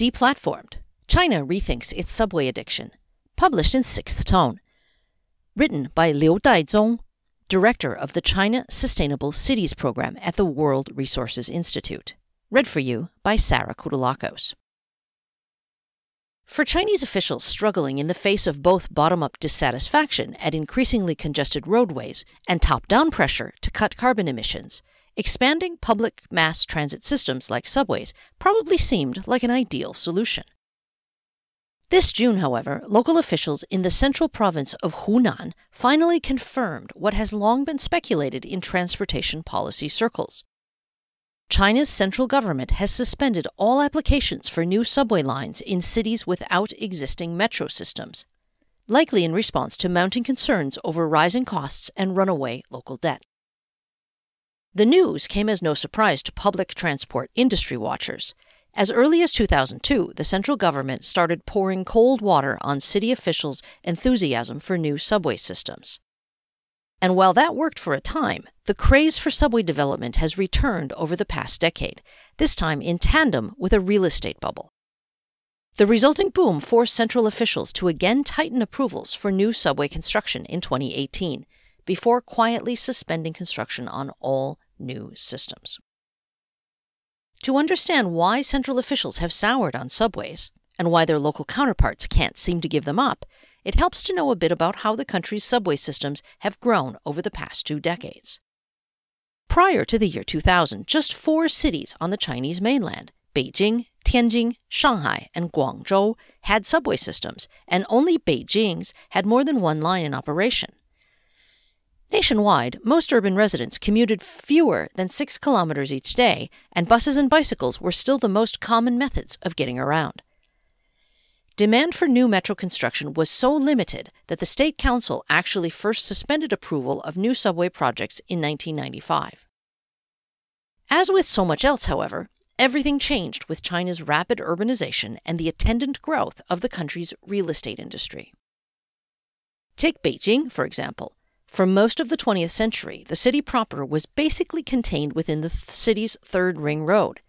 Deplatformed China Rethinks Its Subway Addiction, published in sixth tone. Written by Liu Daizong, Director of the China Sustainable Cities Program at the World Resources Institute. Read for you by Sarah Kutulakos. For Chinese officials struggling in the face of both bottom up dissatisfaction at increasingly congested roadways and top down pressure to cut carbon emissions, expanding public mass transit systems like subways probably seemed like an ideal solution. This June, however, local officials in the central province of Hunan finally confirmed what has long been speculated in transportation policy circles. China's central government has suspended all applications for new subway lines in cities without existing metro systems, likely in response to mounting concerns over rising costs and runaway local debt. The news came as no surprise to public transport industry watchers. As early as 2002, the central government started pouring cold water on city officials' enthusiasm for new subway systems. And while that worked for a time, the craze for subway development has returned over the past decade, this time in tandem with a real estate bubble. The resulting boom forced central officials to again tighten approvals for new subway construction in 2018, before quietly suspending construction on all new systems. To understand why central officials have soured on subways, and why their local counterparts can't seem to give them up, it helps to know a bit about how the country's subway systems have grown over the past two decades. Prior to the year 2000, just four cities on the Chinese mainland, Beijing, Tianjin, Shanghai, and Guangzhou, had subway systems, and only Beijing's had more than one line in operation. Nationwide, most urban residents commuted fewer than six kilometers each day, and buses and bicycles were still the most common methods of getting around. Demand for new metro construction was so limited that the State Council actually first suspended approval of new subway projects in 1995. As with so much else, however, everything changed with China's rapid urbanization and the attendant growth of the country's real estate industry. Take Beijing, for example. For most of the 20th century, the city proper was basically contained within the th- city's third ring road.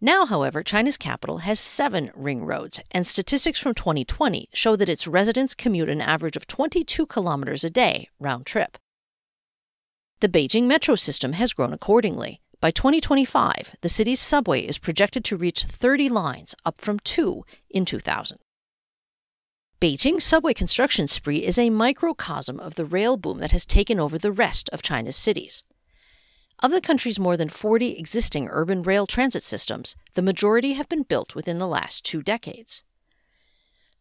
Now, however, China's capital has seven ring roads, and statistics from 2020 show that its residents commute an average of 22 kilometers a day round trip. The Beijing metro system has grown accordingly. By 2025, the city's subway is projected to reach 30 lines, up from two in 2000. Beijing's subway construction spree is a microcosm of the rail boom that has taken over the rest of China's cities. Of the country's more than 40 existing urban rail transit systems, the majority have been built within the last two decades.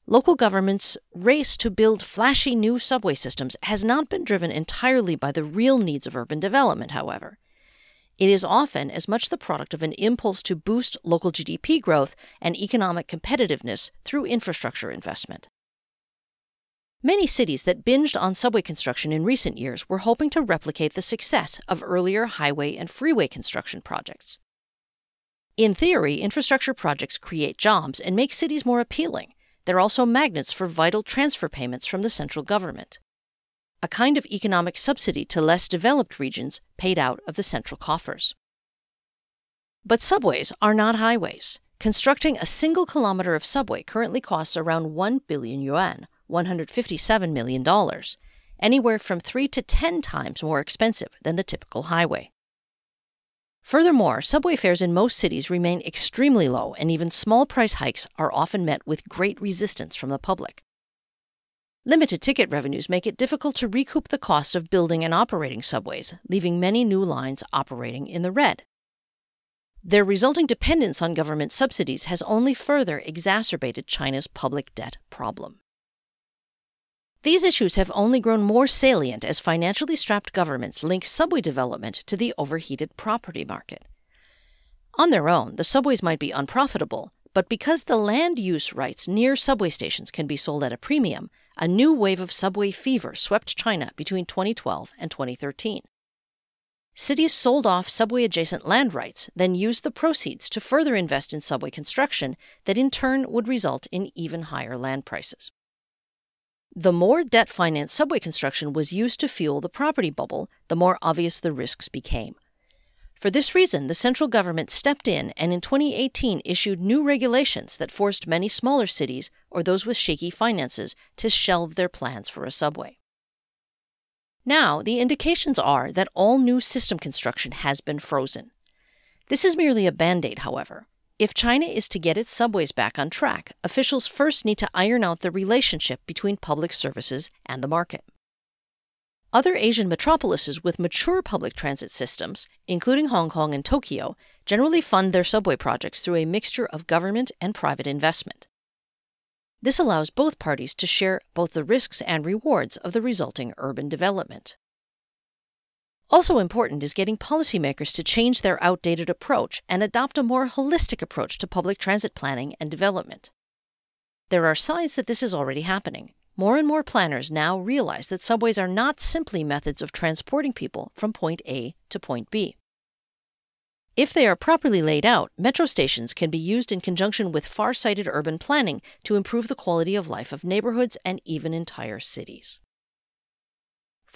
Local governments' race to build flashy new subway systems has not been driven entirely by the real needs of urban development, however. It is often as much the product of an impulse to boost local GDP growth and economic competitiveness through infrastructure investment. Many cities that binged on subway construction in recent years were hoping to replicate the success of earlier highway and freeway construction projects. In theory, infrastructure projects create jobs and make cities more appealing. They're also magnets for vital transfer payments from the central government, a kind of economic subsidy to less developed regions paid out of the central coffers. But subways are not highways. Constructing a single kilometer of subway currently costs around 1 billion yuan, $157 million, anywhere from 3 to 10 times more expensive than the typical highway. Furthermore, subway fares in most cities remain extremely low, and even small price hikes are often met with great resistance from the public. Limited ticket revenues make it difficult to recoup the costs of building and operating subways, leaving many new lines operating in the red. Their resulting dependence on government subsidies has only further exacerbated China's public debt problem. These issues have only grown more salient as financially strapped governments link subway development to the overheated property market. On their own, the subways might be unprofitable, but because the land use rights near subway stations can be sold at a premium, a new wave of subway fever swept China between 2012 and 2013. Cities sold off subway adjacent land rights, then used the proceeds to further invest in subway construction that in turn would result in even higher land prices. The more debt financed subway construction was used to fuel the property bubble, the more obvious the risks became. For this reason, the central government stepped in and in 2018 issued new regulations that forced many smaller cities or those with shaky finances to shelve their plans for a subway. Now, the indications are that all new system construction has been frozen. This is merely a band aid, however. If China is to get its subways back on track, officials first need to iron out the relationship between public services and the market. Other Asian metropolises with mature public transit systems, including Hong Kong and Tokyo, generally fund their subway projects through a mixture of government and private investment. This allows both parties to share both the risks and rewards of the resulting urban development. Also important is getting policymakers to change their outdated approach and adopt a more holistic approach to public transit planning and development. There are signs that this is already happening. More and more planners now realize that subways are not simply methods of transporting people from point A to point B. If they are properly laid out, metro stations can be used in conjunction with far sighted urban planning to improve the quality of life of neighborhoods and even entire cities.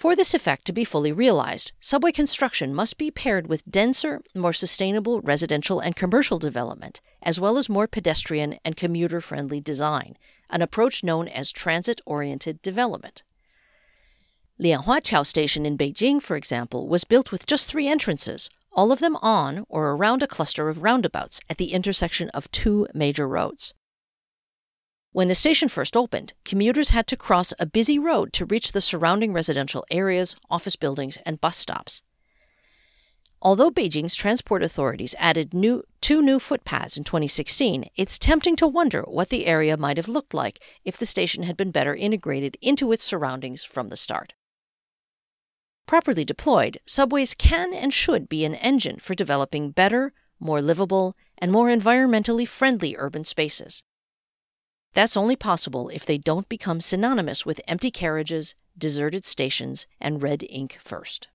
For this effect to be fully realized, subway construction must be paired with denser, more sustainable residential and commercial development, as well as more pedestrian and commuter friendly design, an approach known as transit oriented development. Lianhuaqiao Station in Beijing, for example, was built with just three entrances, all of them on or around a cluster of roundabouts at the intersection of two major roads. When the station first opened, commuters had to cross a busy road to reach the surrounding residential areas, office buildings, and bus stops. Although Beijing's transport authorities added new, two new footpaths in 2016, it's tempting to wonder what the area might have looked like if the station had been better integrated into its surroundings from the start. Properly deployed, subways can and should be an engine for developing better, more livable, and more environmentally friendly urban spaces. That's only possible if they don't become synonymous with empty carriages, deserted stations, and red ink first.